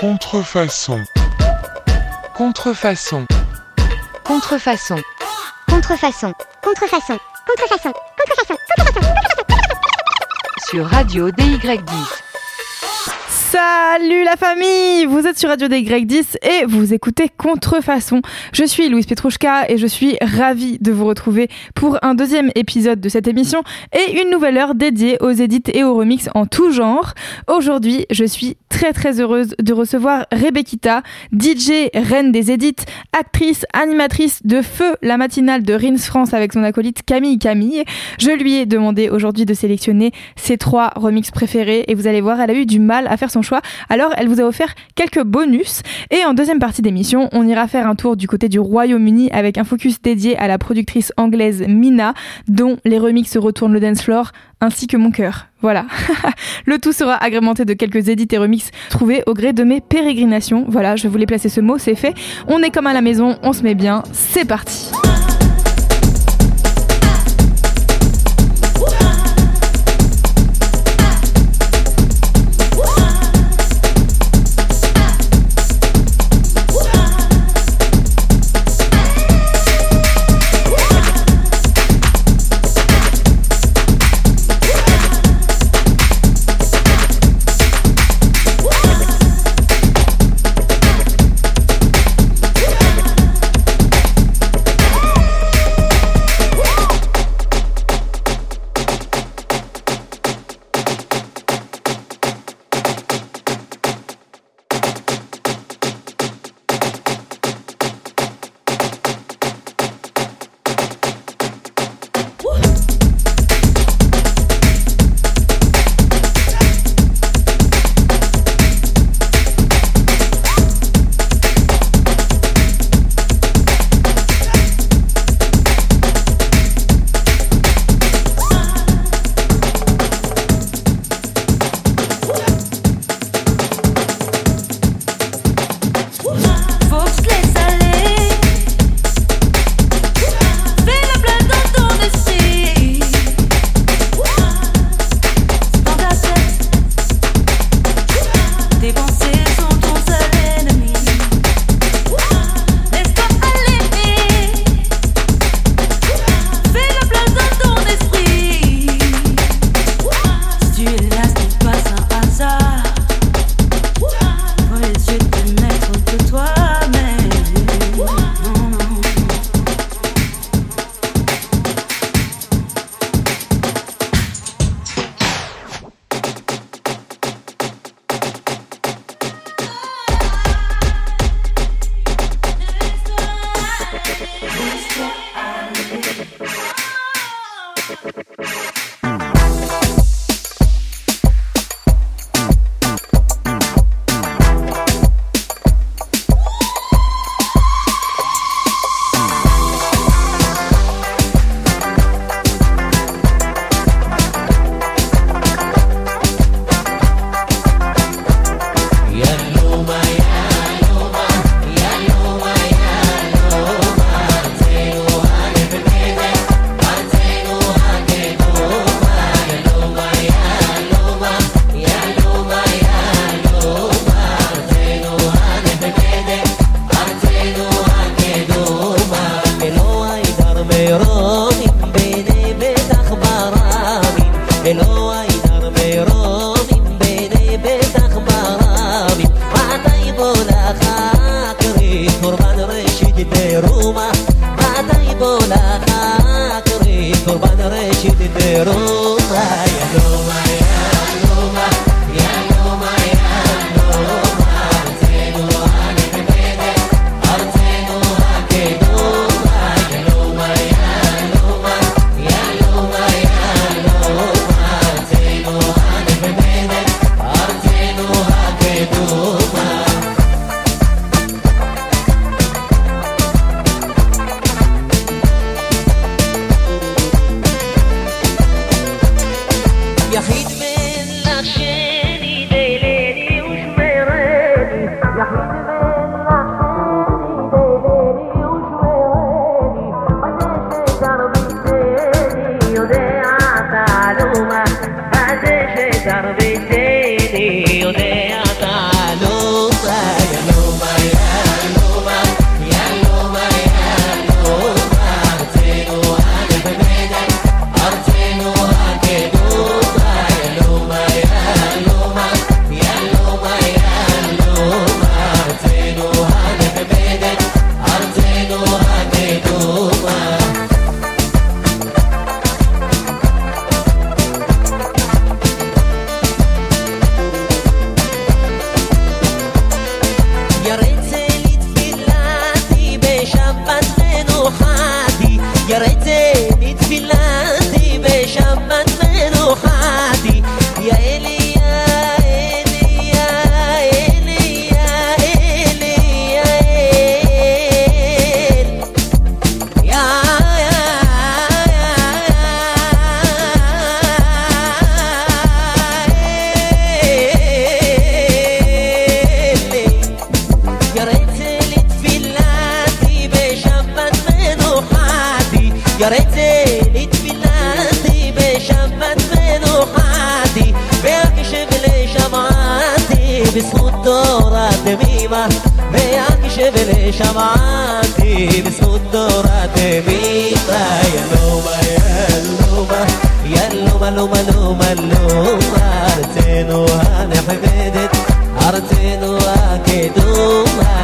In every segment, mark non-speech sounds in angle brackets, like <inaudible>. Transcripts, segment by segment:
Contrefaçon. Contrefaçon. Contrefaçon. Contrefaçon. Contrefaçon. Contrefaçon. Contrefaçon. Sur Radio DY10. Salut la famille Vous êtes sur Radio DY10 et vous écoutez Contrefaçon. Je suis Louise Petrouchka et je suis ravie de vous retrouver pour un deuxième épisode de cette émission et une nouvelle heure dédiée aux édits et aux remixes en tout genre. Aujourd'hui, je suis très très heureuse de recevoir Rebekita, DJ, reine des édits, actrice, animatrice de Feu, la matinale de Rins France avec son acolyte Camille Camille. Je lui ai demandé aujourd'hui de sélectionner ses trois remixes préférés et vous allez voir, elle a eu du mal à faire son choix. Alors, elle vous a offert quelques bonus. Et en deuxième partie d'émission, on ira faire un tour du côté du Royaume-Uni avec un focus dédié à la productrice anglaise Mina, dont les remixes retournent le dance floor ainsi que mon cœur. Voilà. <laughs> le tout sera agrémenté de quelques édits et remixes trouvés au gré de mes pérégrinations. Voilà, je voulais placer ce mot, c'est fait. On est comme à la maison, on se met bien. C'est parti. ある程度はけど、ま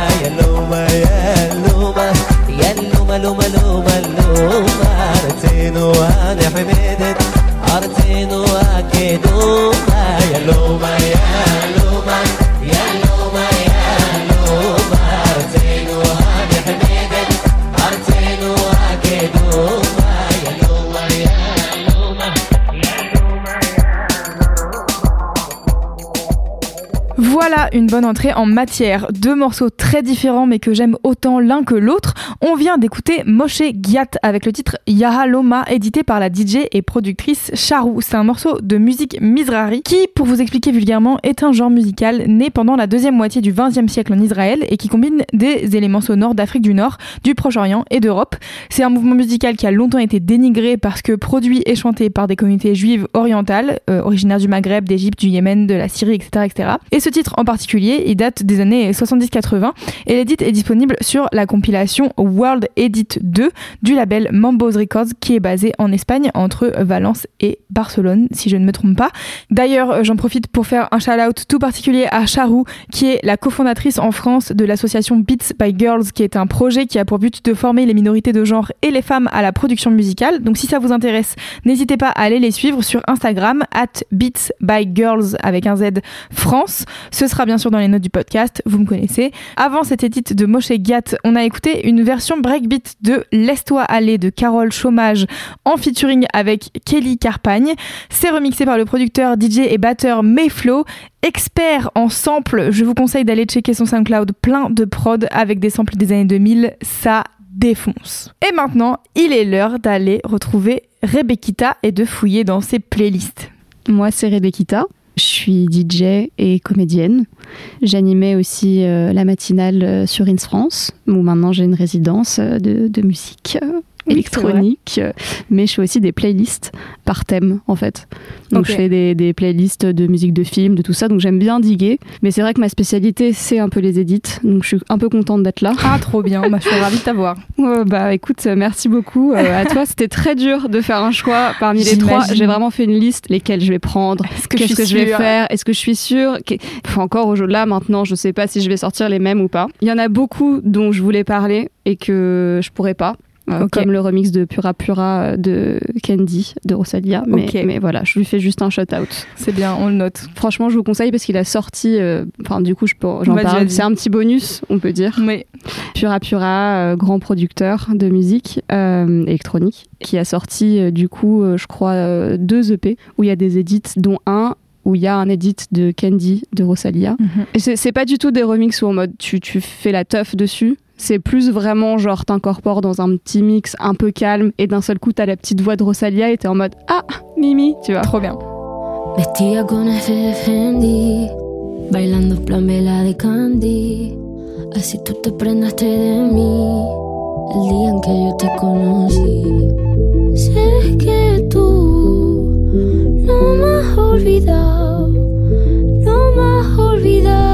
bonne entrée en matière. Deux morceaux très différents mais que j'aime autant l'un que l'autre. On vient d'écouter Moshe Giat avec le titre Yahaloma édité par la DJ et productrice Charou. C'est un morceau de musique Mizrahi qui, pour vous expliquer vulgairement, est un genre musical né pendant la deuxième moitié du XXe siècle en Israël et qui combine des éléments sonores d'Afrique du Nord, du Proche-Orient et d'Europe. C'est un mouvement musical qui a longtemps été dénigré parce que produit et chanté par des communautés juives orientales, euh, originaires du Maghreb, d'Égypte, du Yémen, de la Syrie, etc.. Et ce titre en particulier, il date des années 70-80 et l'édit est disponible sur la compilation World Edit 2 du label Mambo's Records qui est basé en Espagne entre Valence et Barcelone, si je ne me trompe pas. D'ailleurs, euh, j'en profite pour faire un shout-out tout particulier à Charou, qui est la cofondatrice en France de l'association Beats by Girls, qui est un projet qui a pour but de former les minorités de genre et les femmes à la production musicale. Donc si ça vous intéresse, n'hésitez pas à aller les suivre sur Instagram, at Beats by Girls avec un Z France. Ce sera bien sûr dans les notes du podcast, vous me connaissez. Avant cette édite de Moshe Giat, on a écouté une version breakbeat de Laisse-toi aller de Carole Chômage en featuring avec Kelly Carpagne. C'est remixé par le producteur, DJ et batteur Mayflow. Expert en samples, je vous conseille d'aller checker son SoundCloud plein de prod avec des samples des années 2000, ça défonce. Et maintenant, il est l'heure d'aller retrouver Rebekita et de fouiller dans ses playlists. Moi, c'est Rebekita. Je suis DJ et comédienne. J'animais aussi euh, la matinale euh, sur Ins France, où maintenant j'ai une résidence euh, de, musique électronique, mais je fais aussi des playlists par thème en fait. Donc je fais des, des playlists de musique de film, de tout ça, donc j'aime bien diguer. Mais c'est vrai que ma spécialité c'est un peu les edits, donc je suis un peu contente d'être là. Ah, trop bien, bah, je suis ravie de t'avoir. <laughs> Ouais, bah écoute, merci beaucoup euh, à toi. C'était très dur de faire un choix parmi les trois. J'ai vraiment fait une liste, lesquelles je vais prendre, que qu'est-ce que je vais faire, est-ce que je suis sûre? Enfin, encore au là maintenant, je sais pas si je vais sortir les mêmes ou pas. Il y en a beaucoup dont je voulais parler et que je pourrais pas. Euh, Ok. Comme le remix de Pura Pura euh, de Candy de Rosalia. Mais, Ok. mais voilà, je lui fais juste un shout-out. C'est bien, on le note. Franchement, je vous conseille parce qu'il a sorti. euh, Enfin, du coup, j'en parle. C'est un petit bonus, on peut dire. Mais Pura Pura, grand producteur de musique électronique, qui a sorti du coup, je crois, deux EP où il y a des edits, dont un où il y a un edit de Candy de Rosalia. Et c'est c'est pas du tout des remixes où en mode tu, tu fais la teuf dessus. C'est plus vraiment genre t'incorpores dans un petit mix un peu calme et d'un seul coup t'as la petite voix de Rosalia et t'es en mode ah Mimi, tu vois. trop bien. Vestida con F de Fendi, bailando plan vela de Candy. Así tú te prendaste de mí el día en que yo te conocí. Sé que tú no me has olvidado, no me has olvidado,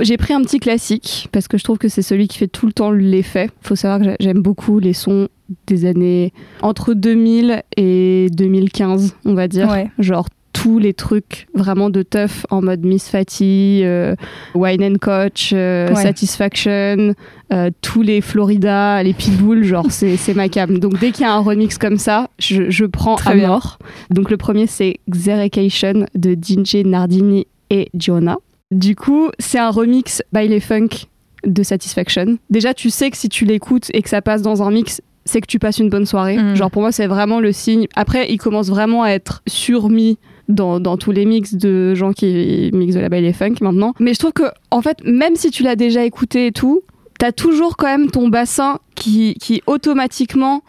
j'ai pris un petit classique parce que je trouve que c'est celui qui fait tout le temps l'effet. Faut savoir que j'a- j'aime beaucoup les sons des années entre 2000 et 2015, on va dire. Ouais. Genre tous les trucs vraiment de teuf en mode Miss Fatty, euh, Wine and Coach, euh, Ouais. Satisfaction, euh, tous les Florida, les Pitbull, genre c'est c'est ma cam. Donc dès qu'il y a un remix comme ça, je, je prends Très à bien. mort. Donc le premier c'est Xerecation de DJ Nardini et Giona. Du coup, c'est un remix by les funk de Satisfaction. Déjà, tu sais que si tu l'écoutes et que ça passe dans un mix, c'est que tu passes une bonne soirée. Mhm. Genre pour moi, c'est vraiment le signe. Après, il commence vraiment à être surmis dans, dans tous les mix de gens qui mixent de la baile funk maintenant. Mais je trouve que, en fait, même si tu l'as déjà écouté et tout, t'as toujours quand même ton bassin qui, qui automatiquement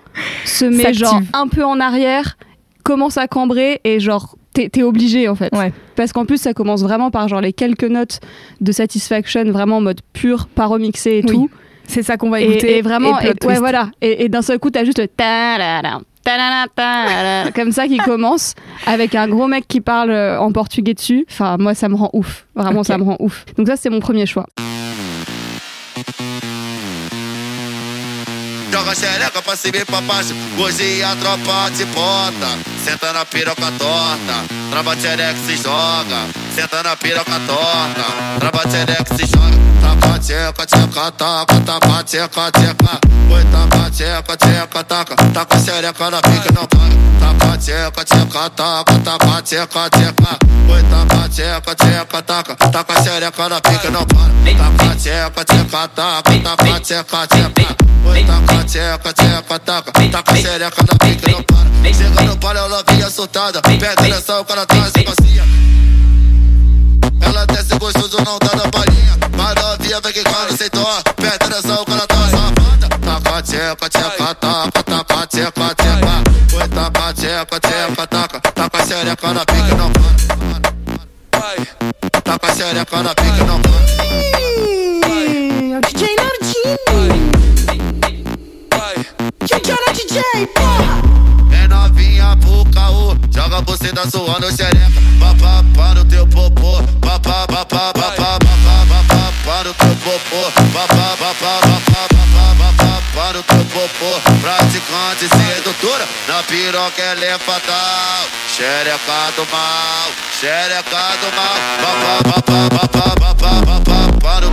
se met genre un peu en arrière, commence à cambrer et genre t'es obligé en fait. Ouais. Parce qu'en plus ça commence vraiment par genre les quelques notes de Satisfaction vraiment en mode pur, pas remixé et Oui. tout. C'est ça qu'on va écouter. et vraiment, et ouais voilà. Et, et d'un seul coup t'as juste le ta-la-la, ta-la-la, ta-la-la, comme ça qui commence avec un gros mec qui parle euh, en portugais dessus. Enfin moi ça me rend ouf, vraiment ça me rend ouf. Donc ça c'est mon premier choix. Joga xereca pra cima e pra baixo. Hoje a tropa te bota. Senta na piroca torta. Trava xereca se joga. Senta na piroca torta. Trava xereca se joga. Taca, tcheca, tcheca, taca. Taca, tcheca, tcheca. Oi, taca, tcheca, tcheca, taca. Taca xereca na pica, não paga. Taca, tcheca, tcheca, taca. Taca, tcheca, tcheca. Oi, taca, tcheca, tcheca, taca. Taca xereca na pica, não para. Taca, tcheca, tcheca, taca. Tcheca, tcheca. Oi, tcheca, tcheca, taca. Taca xereca na pica, não para. Chega no palio, ela vinha soltada. Pega direção, o cara traz e cocinha. Ela desce gostoso, não tá na palhinha. Mas novinha vem quicando sem dó. Perde direção, o cara tá safada. Taca, tcheca, tcheca, taca. Taca, tcheca, tcheca. Oi, taca, tcheca, tcheca, taca. Taca xereca na pica, não para. Taca xereca na pica, não para. É o DJ Nardini. DJ era DJ, porra. É novinha pro caô, joga você tá suando xereca. Papá, pá no teu popô, para o teu popô, para o teu popô, praticante sedutora, na piroca ela é fatal, xereca do mal, xereca do mal, para o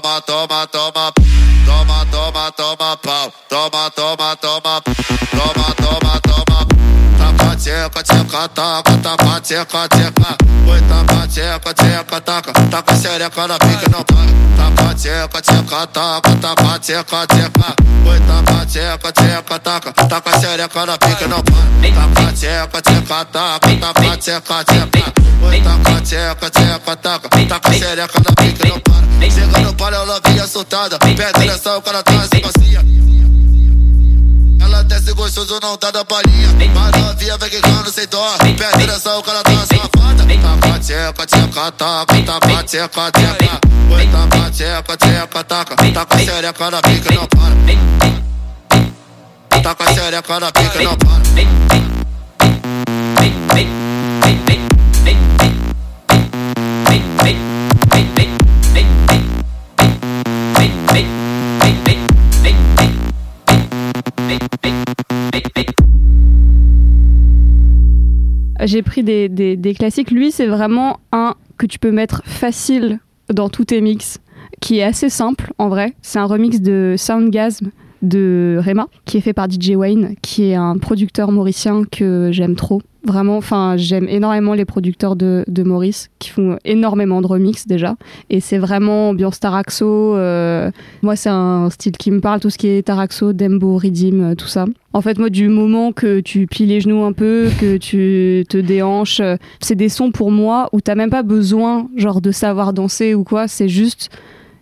toma. Toma, tcheca, tcheca. Oi, taca, tcheca, tcheca, taca. Taca xereca na pica, não para. Taca, tcheca, tcheca, taca, taca, tcheca, tcheca. Oi, taca, tcheca, tcheca, taca. Taca xereca na pica, não para. Taca, tcheca, tcheca, taca, taca, tcheca, tcheca. Oi, taca, tcheca, tcheca, taca. Taca xereca na pica, não para. Chega no palio, ela vinha soltada. Pede direção, o cara tá se macia. Ela desce gostoso, não tá da palhinha. Novinha vai quicando sem dó. Pede direção, o cara tá safada. Taca, tcheca, tcheca, taca. Taca, tcheca, tcheca. Oi, taca, tcheca, tcheca, taca. Taca xereca na pica, não para. Taca xereca na pica, não para. J'ai pris des, des- classiques. Lui, c'est vraiment un que tu peux mettre facile dans tous tes mix, qui est assez simple en vrai. C'est un remix de Soundgasm de Rema, qui est fait par DJ Wayne, qui est un producteur mauricien que j'aime trop. Vraiment, enfin, j'aime énormément les producteurs de, de Maurice, qui font énormément de remix déjà. Et c'est vraiment ambiance Taraxo. euh, moi, c'est un style qui me parle, tout ce qui est Taraxo, Dembo, Redeem, euh, tout ça. En fait, moi, du moment que tu plies les genoux un peu, que tu te déhanches, euh, c'est des sons pour moi où t'as même pas besoin, genre, de savoir danser ou quoi. C'est juste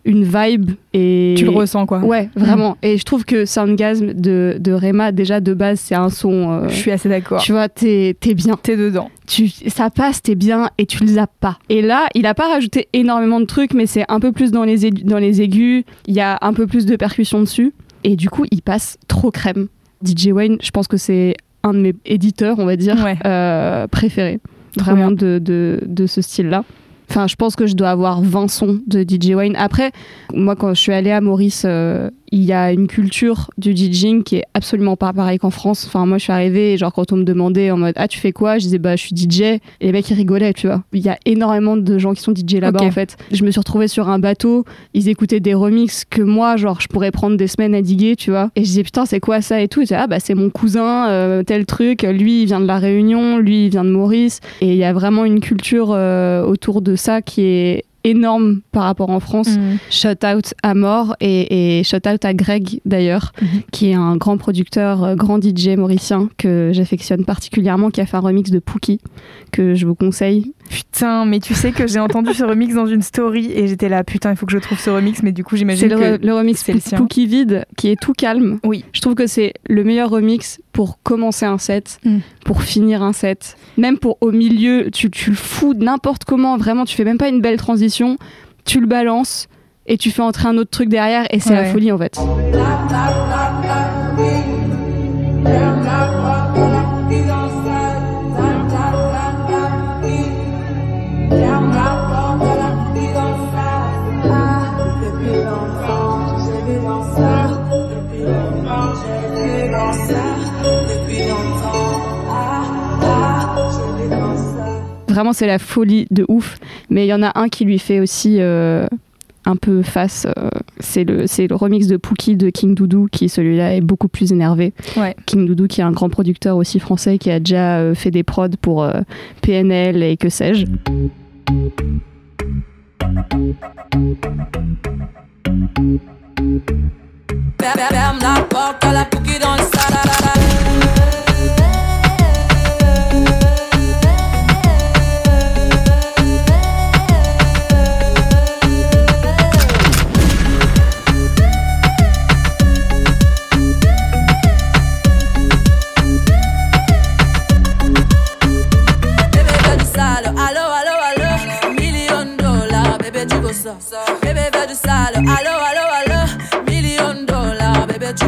une vibe et Tu le ressens, quoi. Ouais, vraiment. Et je trouve que Soundgasm de, de Rema, déjà de base, c'est un son. euh, Je suis assez d'accord. tu vois, t'es t'es bien. T'es dedans. Tu, ça passe, t'es bien et tu le zappes pas. Et là, il a pas rajouté énormément de trucs, mais c'est un peu plus dans les, dans les aigus. Il y a un peu plus de percussion dessus. Et du coup, il passe trop crème. DJ Wayne, je pense que c'est un de mes éditeurs, on va dire, Ouais. euh, préférés. Vraiment de, de, de ce style-là. Enfin, je pense que je dois avoir 20 sons de DJ Wayne. Après, moi, quand je suis allée à Maurice, euh, il y a une culture du DJing qui est absolument pas pareille qu'en France. Enfin, moi, je suis arrivée et genre quand on me demandait en mode ah tu fais quoi, je disais bah je suis DJ et les mecs ils rigolaient, tu vois. Il y a énormément de gens qui sont DJ là-bas en fait. Je me suis retrouvée sur un bateau, ils écoutaient des remixes que moi genre je pourrais prendre des semaines à diguer, tu vois. Et je disais putain c'est quoi ça? et tout. Ils disaient ah bah c'est mon cousin euh, tel truc. Lui il vient de la Réunion, lui il vient de Maurice. Et il y a vraiment une culture euh, autour de ça qui est énorme par rapport en France. Mm. Shout out à mort et, et shout out à Greg d'ailleurs, Mhm. qui est un grand producteur, euh, grand DJ mauricien que j'affectionne particulièrement, qui a fait un remix de Pookie que je vous conseille. Putain, mais tu sais que j'ai entendu ce remix dans une story et j'étais là, putain, il faut que je trouve ce remix, mais du coup, j'imagine le, que. le remix c'est le sien. Pookie vide qui est tout calme. Oui. Je trouve que c'est le meilleur remix pour commencer un set, Mm. pour finir un set, même pour au milieu, tu, tu le fous n'importe comment, vraiment, tu fais même pas une belle transition, tu le balances et tu fais entrer un autre truc derrière et c'est la folie en fait. Vraiment, c'est la folie de ouf. Mais il y en a un qui lui fait aussi euh, un peu face. euh, c'est le, c'est le remix de Pookie de King Doudou qui, celui-là, est beaucoup plus énervé. Ouais. King Doudou, qui est un grand producteur aussi français, qui a déjà euh, fait des prods pour euh, PNL et que sais-je. Ferme la porte à la pouki dans le salade.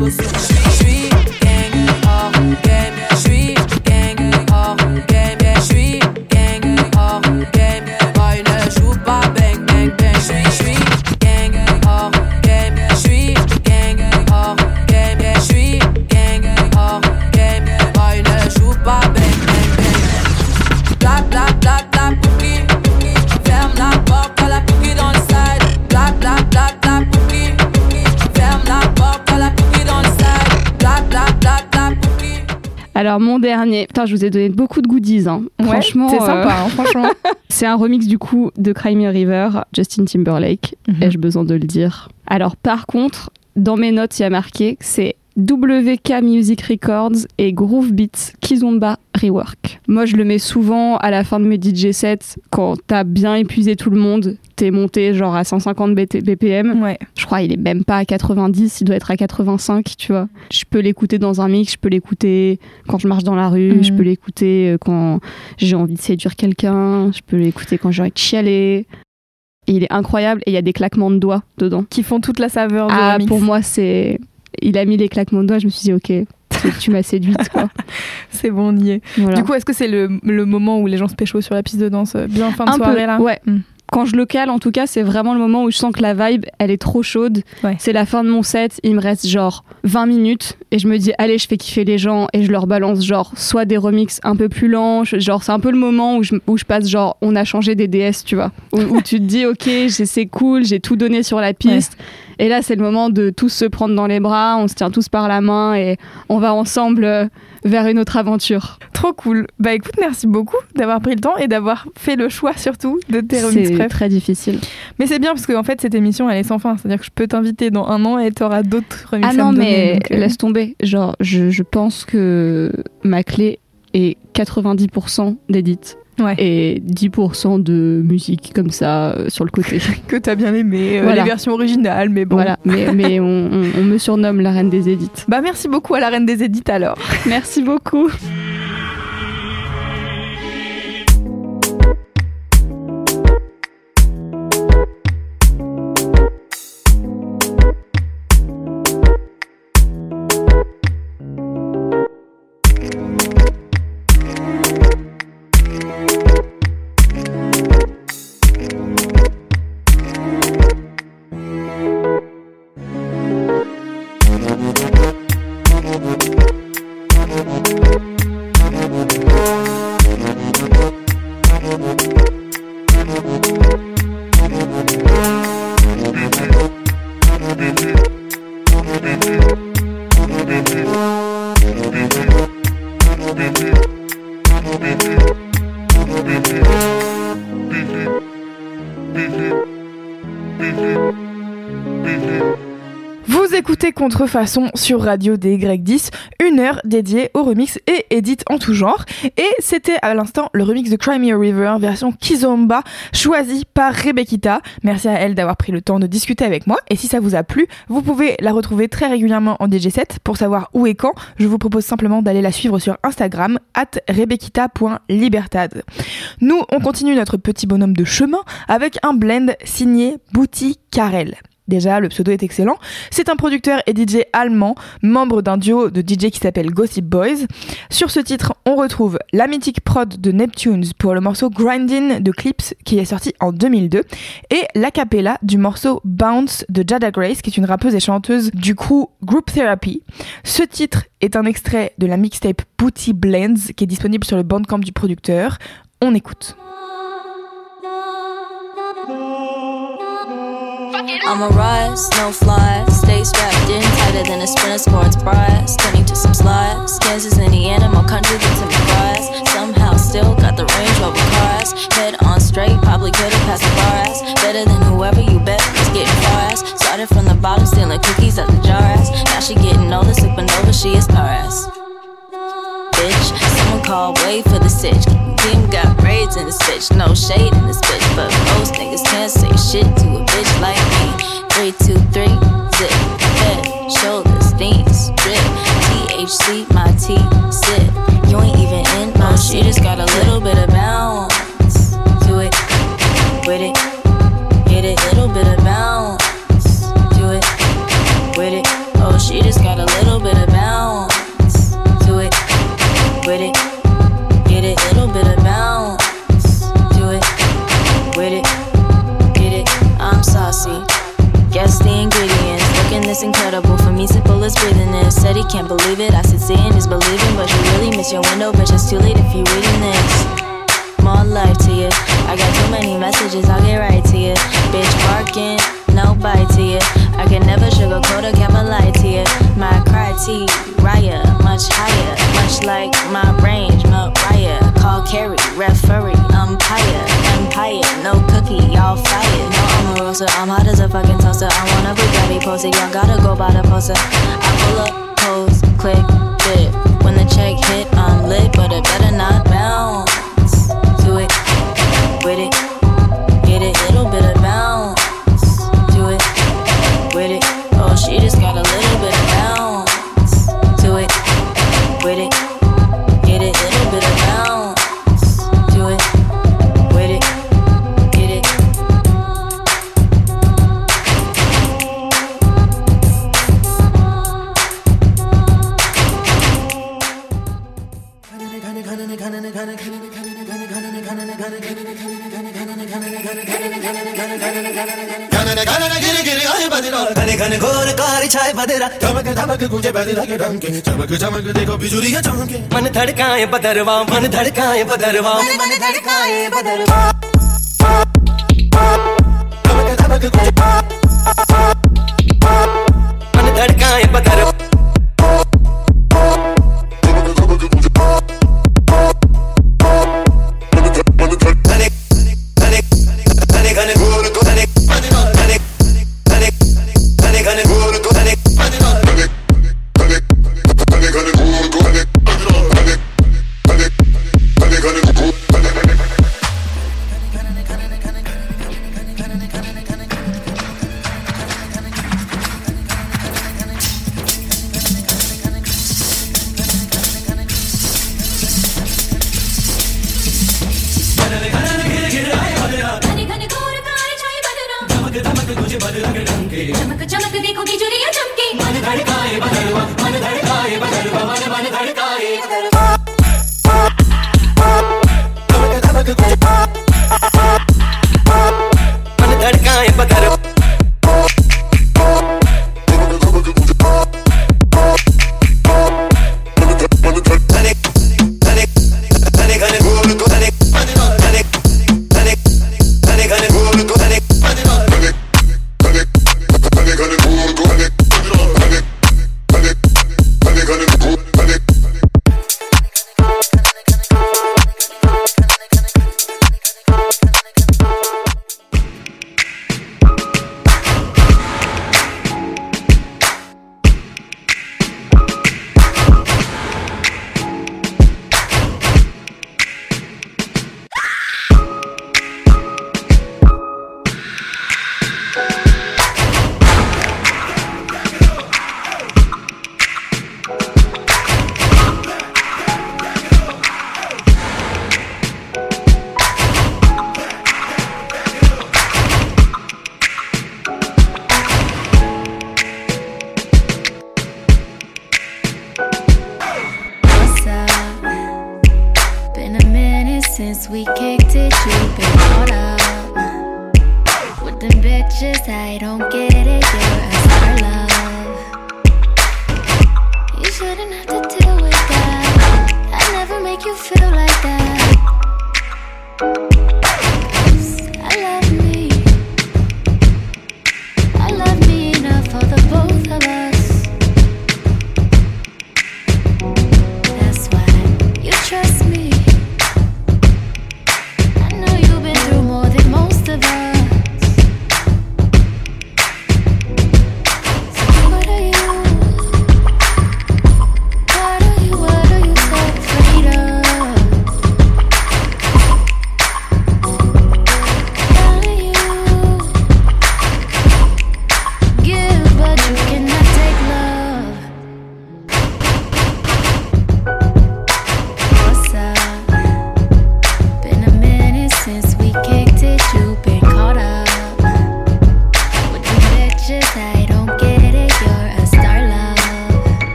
was. Alors mon dernier, putain, je vous ai donné beaucoup de goodies. Hein. Ouais, Franchement, c'est euh, sympa, hein, franchement. <laughs> c'est un remix du coup de Cry Me River, Justin Timberlake. Mhm. Ai-je besoin de le dire? Alors par contre, dans mes notes, il y a marqué que c'est WK Music Records et Groove Beats Kizomba Rework. Moi, je le mets souvent à la fin de mes DJ sets quand t'as bien épuisé tout le monde. T'es monté genre à 150 BT BPM. Ouais. Je crois il est même pas à 90, il doit être à 85, tu vois. Je peux l'écouter dans un mix, je peux l'écouter quand je marche dans la rue, Mhm. je peux l'écouter euh, quand j'ai envie de séduire quelqu'un, je peux l'écouter quand j'ai envie de chialer. Et il est incroyable et il y a des claquements de doigts dedans. Qui font toute la saveur Ah, pour moi, c'est. Il a mis les claquements de doigts, je me suis dit, ok, tu- m'as séduite, quoi. <laughs> C'est bon, on y est. Voilà. Du coup, est-ce que c'est le, le moment où les gens se pécho sur la piste de danse euh, bien fin de Un peu, là ouais. Hmm. Quand je le cale, en tout cas, c'est vraiment le moment où je sens que la vibe, elle est trop chaude. Ouais. C'est la fin de mon set, il me reste genre 20 minutes et je me dis, allez, je fais kiffer les gens et je leur balance genre soit des remixes un peu plus lents, genre c'est un peu le moment où je, où je passe genre, on a changé des DS, tu vois. Où, où tu te dis, ok, c'est cool, j'ai tout donné sur la piste. Et là, c'est le moment de tous se prendre dans les bras, on se tient tous par la main et on va ensemble euh, vers une autre aventure. Trop cool. Bah écoute, merci beaucoup d'avoir pris le temps et d'avoir fait le choix surtout de tes C'est très difficile. Mais c'est bien parce qu'en fait, cette émission, elle est sans fin. C'est-à-dire que je peux t'inviter dans un an et t'auras d'autres remix Ah à non, donner, mais donc, euh, laisse tomber. Genre, je, je pense que ma clé est 90% d'édite Ouais. et 10% de musique comme ça euh, sur le côté. <laughs> que t'as bien aimé, euh, Voilà. les versions originales, mais bon. Voilà, mais, <laughs> mais on, on- on me surnomme la reine des édits. Bah merci beaucoup à la reine des édits alors. Merci beaucoup. Contrefaçon sur Radio DY10, une heure dédiée au remix et edit en tout genre. Et c'était à l'instant le remix de Cry Me a River version Kizomba, choisi par Rebekita. Merci à elle d'avoir pris le temps de discuter avec moi. Et si ça vous a plu, vous pouvez la retrouver très régulièrement en DJ7. Pour savoir où et quand, je vous propose simplement d'aller la suivre sur Instagram, at rebekita.libertad. Nous, on continue notre petit bonhomme de chemin avec un blend signé Booty Karel. Déjà, le pseudo est excellent. C'est un producteur et DJ allemand, membre d'un duo de DJ qui s'appelle Gossip Boys. Sur ce titre, on retrouve la mythique prod de Neptunes pour le morceau Grinding de Clips qui est sorti en 2002 et l'acapella du morceau Bounce de Jada Grace qui est une rappeuse et chanteuse du crew Group Therapy. Ce titre est un extrait de la mixtape Booty Blends qui est disponible sur le bandcamp du producteur. On écoute. I'm a rise, no fly. Stay strapped in tighter than a sprinter sports bras. Turning to some slides. Kansas, Indiana, my country gets me rise. Somehow still got the Range Rover cars. Head on straight, probably could've passed the bar ass. Better than whoever you bet was getting far ass. Started from the bottom, stealing cookies at the jar ass. Now she getting older, over, she is star ass. Bitch, someone call, wait for the stitch. Team got braids in this bitch, no shade in this bitch. But most niggas can't say shit to a bitch like me. Three, two, three, zip, head, shoulders, knees, drip. THC, my T, sip. You ain't even in my oh, She just got a little bit of bounce to it, with it. it's incredible. For me, simple as breathing. in. said he can't believe it. I said seeing is believing, but you really miss your window. But it's too late if you're reading this. More life to you. I got too many messages. I'll get right to you. Bitch barking, no bite to you. I can never sugarcoat or cap a lie to you. My criteria much higher, much like my range. Mariah, call carry, referee, umpire, empire, no cookie, y'all fire closer. I'm hot as a fucking toaster. I wanna be daddy posted. Y'all gotta go by the poster. I pull up, pose, click, dip. When the check hit, I'm lit, but it better not matter. मन धड़काए बदरवा मन धड़काए बदरवा मन धड़काए बदरवा मन धड़काए बदरवा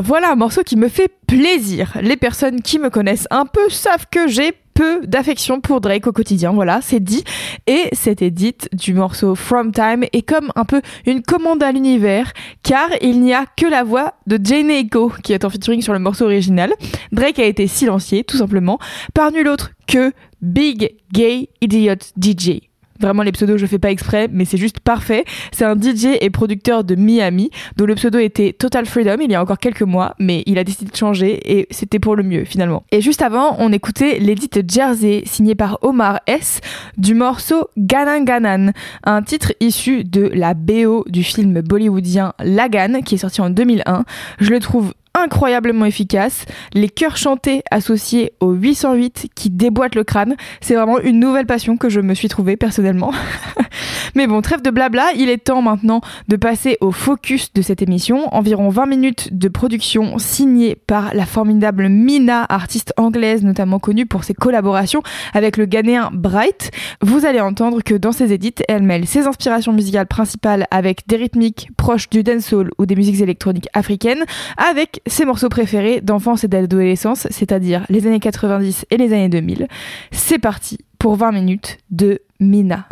Voilà un morceau qui me fait plaisir. Les personnes qui me connaissent un peu savent que j'ai peu d'affection pour Drake au quotidien, voilà, c'est dit. Et cette édite du morceau From Time est comme un peu une commande à l'univers, car il n'y a que la voix de Jane Echo qui est en featuring sur le morceau original. Drake a été silencié, tout simplement, par nul autre que Big Gay Idiot DJ. Vraiment, les pseudos, je fais pas exprès, mais c'est juste parfait. C'est un DJ et producteur de Miami, dont le pseudo était Total Freedom il y a encore quelques mois, mais il a décidé de changer et c'était pour le mieux finalement. Et juste avant, on écoutait l'édit Jersey, signé par Omar S, du morceau Ganan Ganan, un titre issu de la BO du film bollywoodien Lagan, qui est sorti en 2001. Je le trouve incroyablement efficace. Les chœurs chantés associés au 808 qui déboîtent le crâne, c'est vraiment une nouvelle passion que je me suis trouvée personnellement. <laughs> Mais bon, trêve de blabla, il est temps maintenant de passer au focus de cette émission. Environ 20 minutes de production signée par la formidable Mina, artiste anglaise notamment connue pour ses collaborations avec le Ghanéen Bright. Vous allez entendre que dans ses édits, elle mêle ses inspirations musicales principales avec des rythmiques proches du dancehall ou des musiques électroniques africaines, avec ses morceaux préférés d'enfance et d'adolescence, c'est-à-dire les années 90 et les années 2000. C'est parti pour 20 minutes de Mina.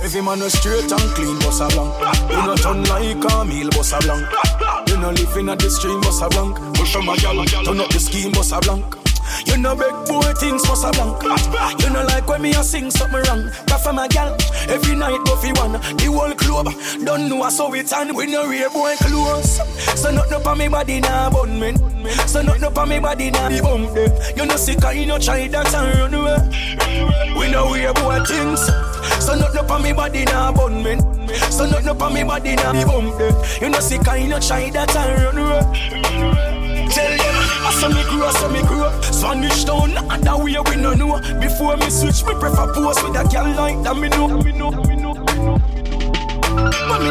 Every man was straight and clean, bossa blanc. You not turn like a meal, bossa blanc. You no live in a the stream, bossa blanc. Push on my gal, turn up the scheme, bossa blanc. You know big boy things bossa blanc. You know like when me a sing something wrong. Cause for my gal, every night go fi one. The whole club don't know I saw it and we no real boy close. So nothing up on me body now bun me. So nothing up on me body now be bump them. You know sick and you know try that and run away. We know real boy things. So nothing up on me body now bun me. So nothing up on me body now be bump them. You know sick and you know try that and run away. Tell them, I saw me grow, I saw me grow. Spanish town, and that way we no know. Before me switch, me prefer post with a girl like that. Me know,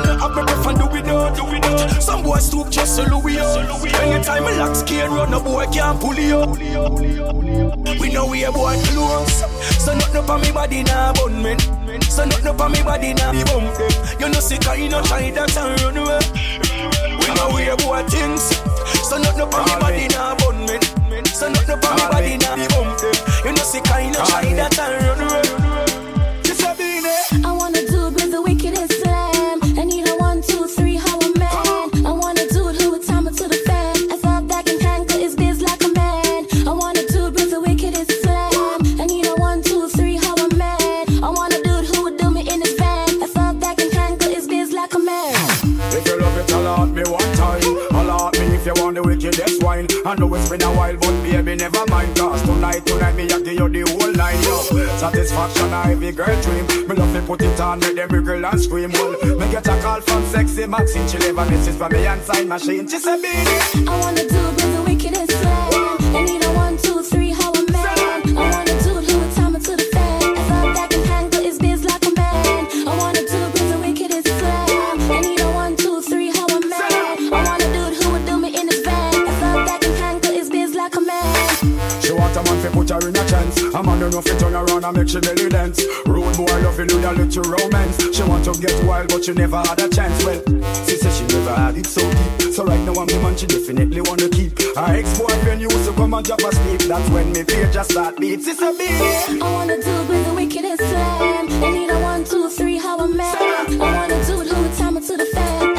not have me prefer do know, do know. Some boys stoop just so Louis up. Anytime me lock skin run, a boy can't pull you up. We know we a boy close. So nothing up on me body now, bun men. So nothing up on me body now, be bump them. You know and you know try that and run away. We know we a boy things. So nothing up on me body now, bun men. So nothing up on me body now, bump them. You know and you know try that and run away. Never mind. Cause tonight, tonight, me I give you the whole line, yo. Satisfaction, I every girl dream. Me love to put it on, make them wriggle and scream. Well, me get a call from sexy Maxine. She leave a message for me and sign machine. She said, baby, I wanna do it with the wickedest slang. I need a one, two, three, how a man. I wanna Man know fi turn around and make she belly dance. Rude boy love you do a little romance. She want to get wild but she never had a chance. Well, she said she never had it so deep. So right now I'm the man she definitely wanna keep. Her ex-boyfriend used to come and drop a sleep. That's when me fear just start beat. She said, baby, I wanna do with the wickedest slang. I need a one, two, three, how a man. I wanna do it time it to the fan.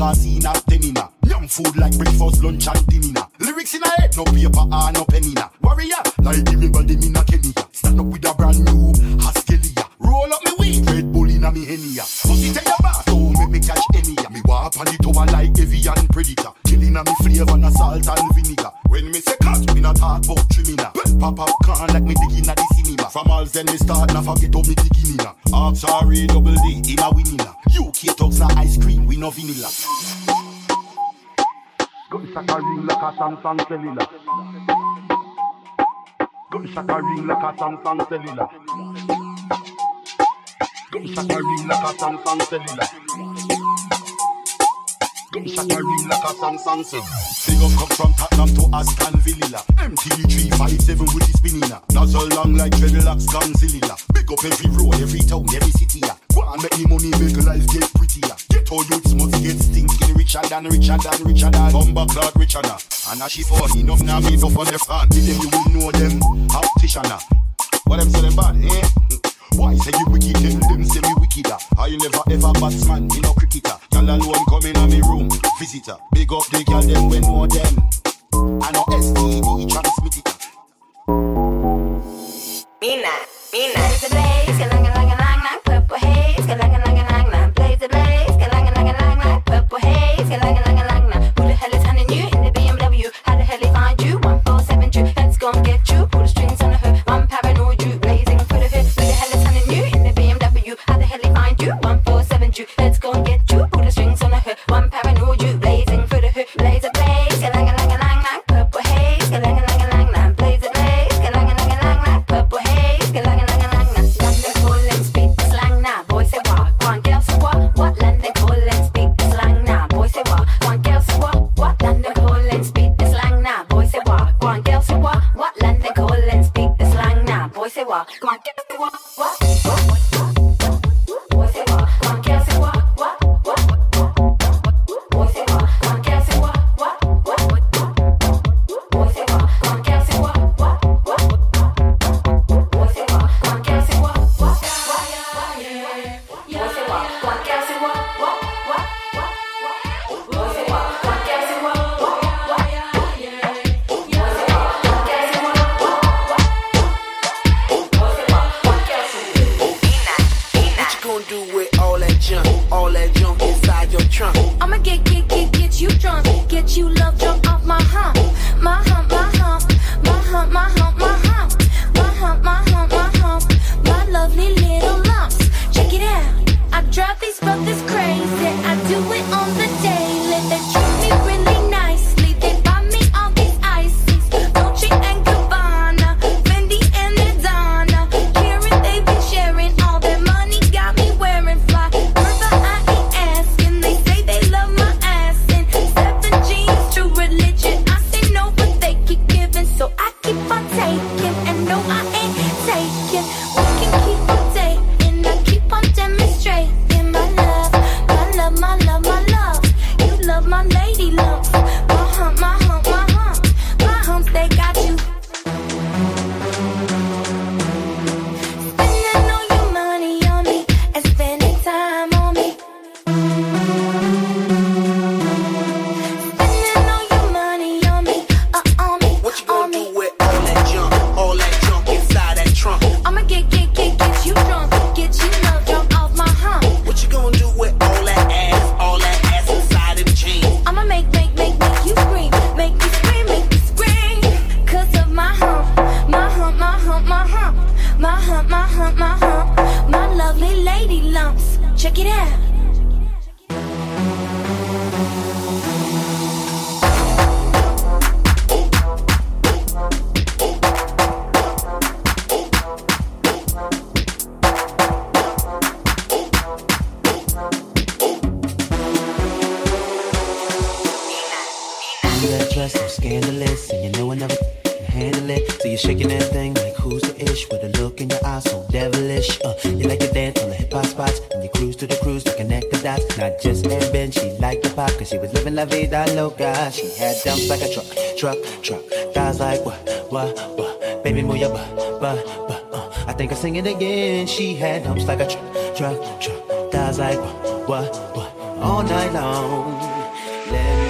Magazine at ten inna. Yum food like breakfast, lunch and dinner. Lyrics in a head, no paper or no pen inna. Warrior, like give me body me na Kenya. Stand up with a brand new Haskelia. Roll up me weed, Red Bull inna me Henia. Pussy take a bath, don't make me catch any. Me walk on the tower like Evian Predator. Killing a me flavor and salt and vinegar. When me say cut, me not talk about trimina. Pop up can like me digging at the cinema. From all then me start, now forget how me digging are A double D in a winner. UK talks na ice cream, we no vanilla. Gunshot a ring like a Samsung cellular. Gunshot a ring like a Samsung cellular. Gunshot a ring like a Samsung cellular. Gunshot a ring like a Samsung cellular. Big up come from Tottenham to Aston Villa. MTV 357 with the spinner. Nozzle long like dreadlocks Godzilla. Big up every road, every town, every city. yeah. Go make the money, make life get prettier. Get all youths must get stinking richer than richer than richer than Bumba Clark richer now. And as she fall, enough now me up on the fan. With them you will know them. Optician now. What them say them bad, eh? Why say you wicked? Tell them say me wickeder. I never ever batsman, me no cricketer. Girl alone come in me room, visitor. Big up the girl them when know them. like the pop, cause she was living la vida loca. She had dumps like a truck, truck, truck. Guys like, what, what, what? Baby, move your butt, butt, butt. Uh. I think I sing it again. She had dumps like a truck, truck, truck. Guys like, what, what, what? All night long. Let me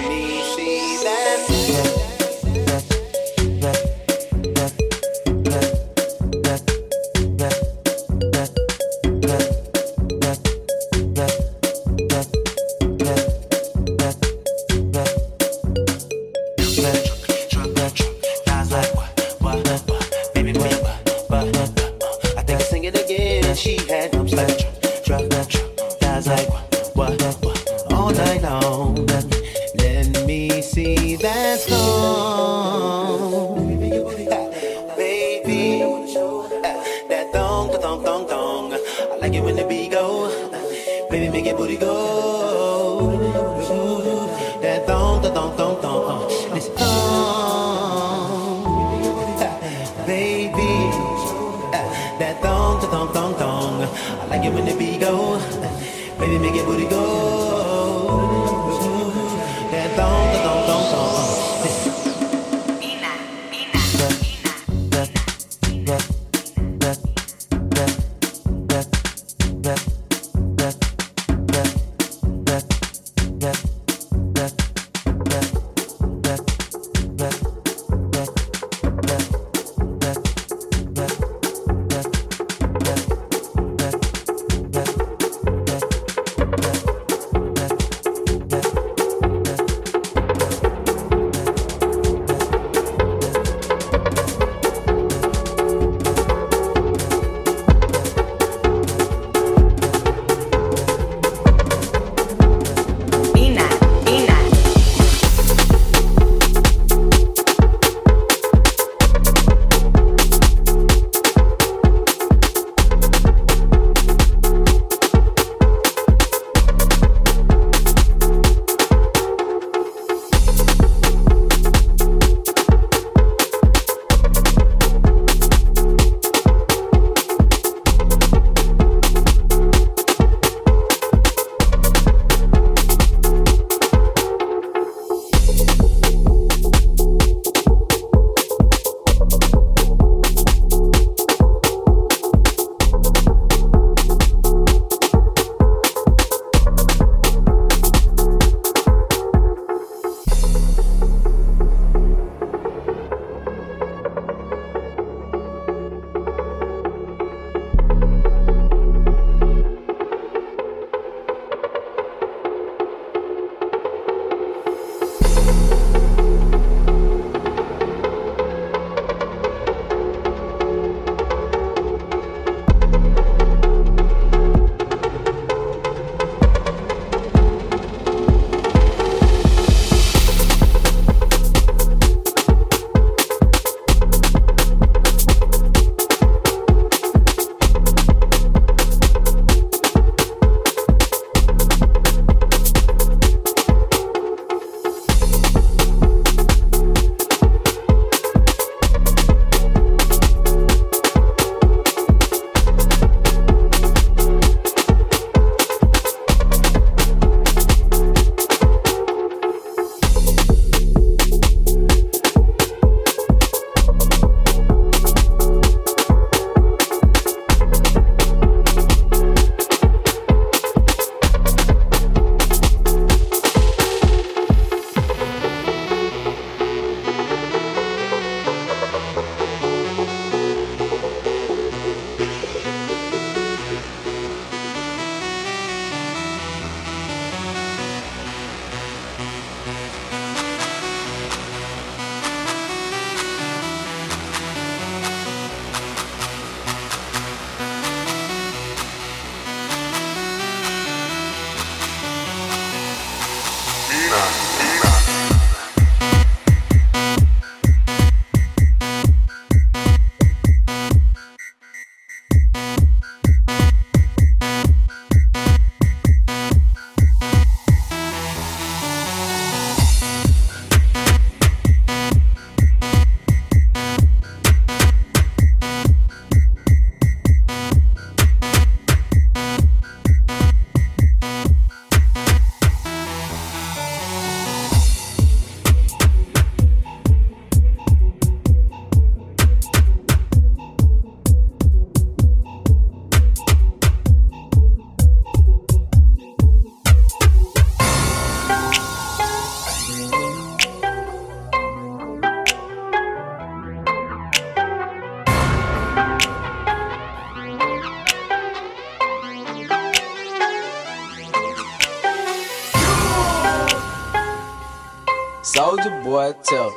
boy, tell 'em.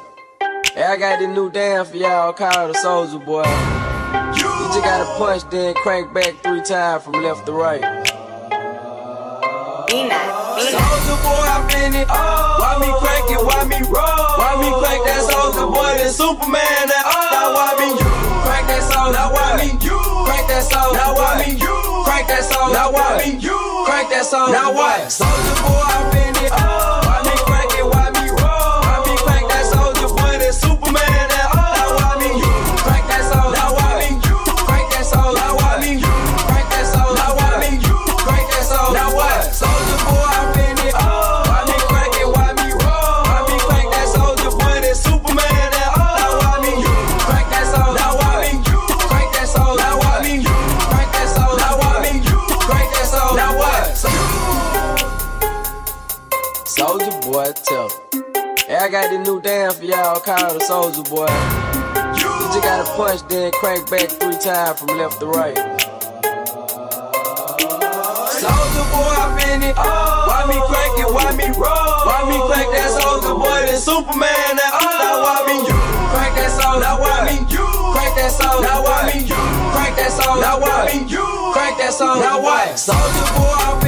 Hey, I got this new dance for y'all called the Soldier Boy. You just gotta punch, then crank back three times from left to right. Soldier boy, I been it. Why me crank it? Why me roll? Why me crank that soldier boy? That Superman, that oh. Now why me you crank that soldier? Now why me you crank that soldier? Now why me you crank that soldier? Now why me you crank that soldier? Now what? Soldier boy, I been got this new dance for y'all called the Soldier Boy. You just gotta punch, then crank back three times from left to right. Soldier boy, I been it. Why me crank it? Why me roll? Why me crank that soldier boy? That Superman, that oh. Now why me you crank that soldier? Now why me you crank that soldier? Now why me you crank that soldier? Now why me you crank that soldier? Now what? Soldier boy, I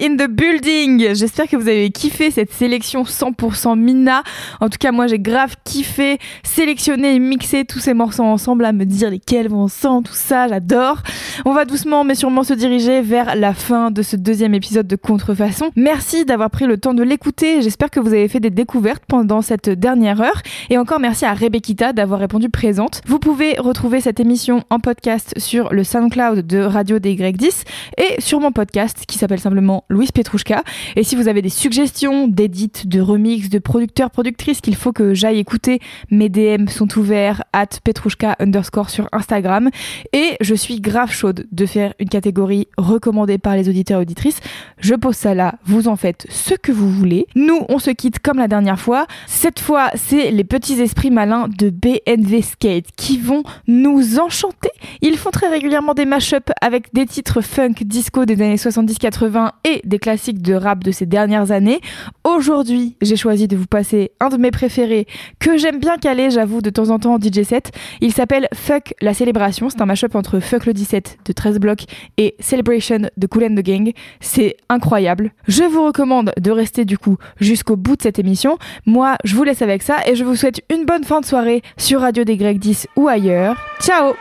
in the Building. J'espère que vous avez kiffé cette sélection 100% Mina. En tout cas, moi, j'ai grave kiffé sélectionner et mixer tous ces morceaux ensemble, à me dire lesquels vont ensemble, tout ça, j'adore. On va doucement mais sûrement se diriger vers la fin de ce deuxième épisode de Contrefaçon. Merci d'avoir pris le temps de l'écouter. J'espère que vous avez fait des découvertes pendant cette dernière heure. Et encore merci à Rebekita d'avoir répondu présente. Vous pouvez retrouver cette émission en podcast sur le SoundCloud de Radio DY10 et sur mon podcast qui s'appelle simplement Louise Petrouchka. Et si vous avez des suggestions d'édits, de remix, de producteurs, productrices qu'il faut que j'aille écouter, mes DM sont ouverts at petrouchka underscore sur Instagram. Et je suis grave chaude de faire une catégorie recommandée par les auditeurs et auditrices. Je pose ça là, vous en faites ce que vous voulez. Nous, on se quitte comme la dernière fois. Cette fois, c'est les petits esprits malins de BNV Skate qui vont nous enchanter. Ils font très régulièrement des mashups avec des titres funk, disco des années 70-80 et des classiques de rap de ces dernières années. Aujourd'hui, j'ai choisi de vous passer un de mes préférés que j'aime bien caler, j'avoue, de temps en temps en DJ set. Il s'appelle Fuck la célébration. C'est un mashup entre Fuck le 17 de 13 blocs et Celebration de Cool and the Gang. C'est incroyable. Je vous recommande de rester du coup jusqu'au bout de cette émission. Moi, je vous laisse avec ça et je vous souhaite une bonne fin de soirée sur Radio des Grecs 10 ou ailleurs. Ciao.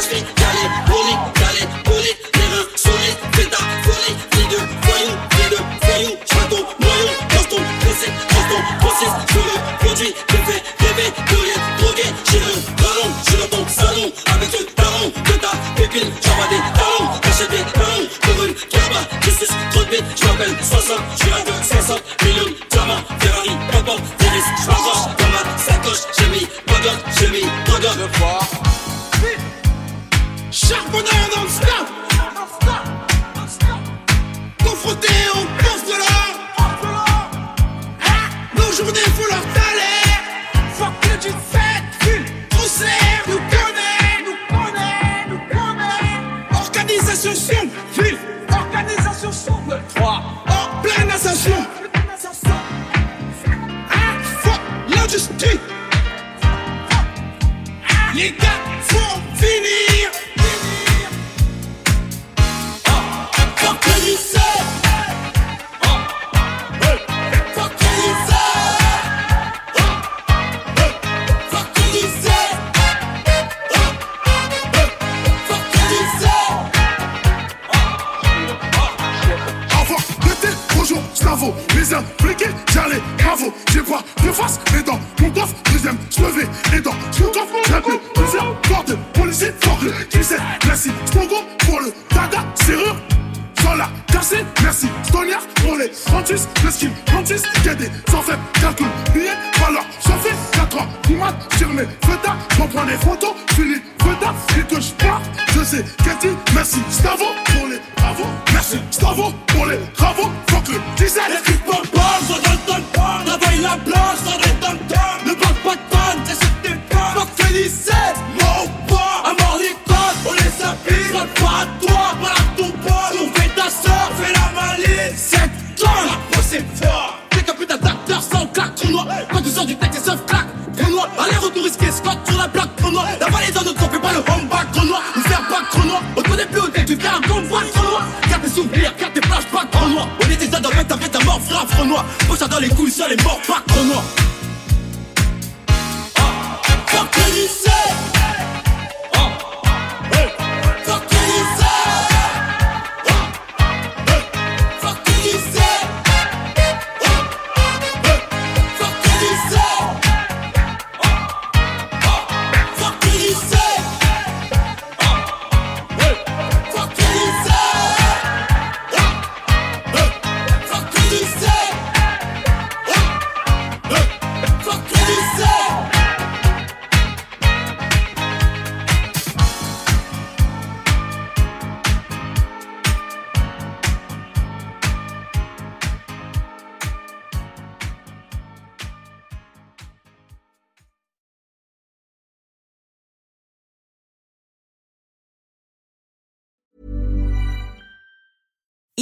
fantastique, calé, poli, calé, poli, terrain solide, fais ta folie, les deux, voyons, les deux, voyons, château, noyons, dans procès, dans je le produis, je fais rêver, de rien, drogué, j'ai le ballon, je dans ton salon, avec le talon, de ta pépine, j'envoie des talons, cachez des talons, pour une cabane, je suis trop vite, je m'appelle 60, je suis c'est fort. T'es qu'un putain d'acteur sans claque, trou noir Quand tu sors du texte, c'est sauf claque Trou noir, aller-retour risqué, Scott sur la plaque, trou noir La vallée dans notre camp, fais pas le home back, trou noir Nous faire pas trou noir, on te connaît plus au tête, tu fais un convoi, trou noir Garde tes souvenirs, garde tes pas trou noir On était ça dans le fait ta mort, frappe, trou noir Poche dans les couilles, seul et mort, pas trou noir Fuck le lycée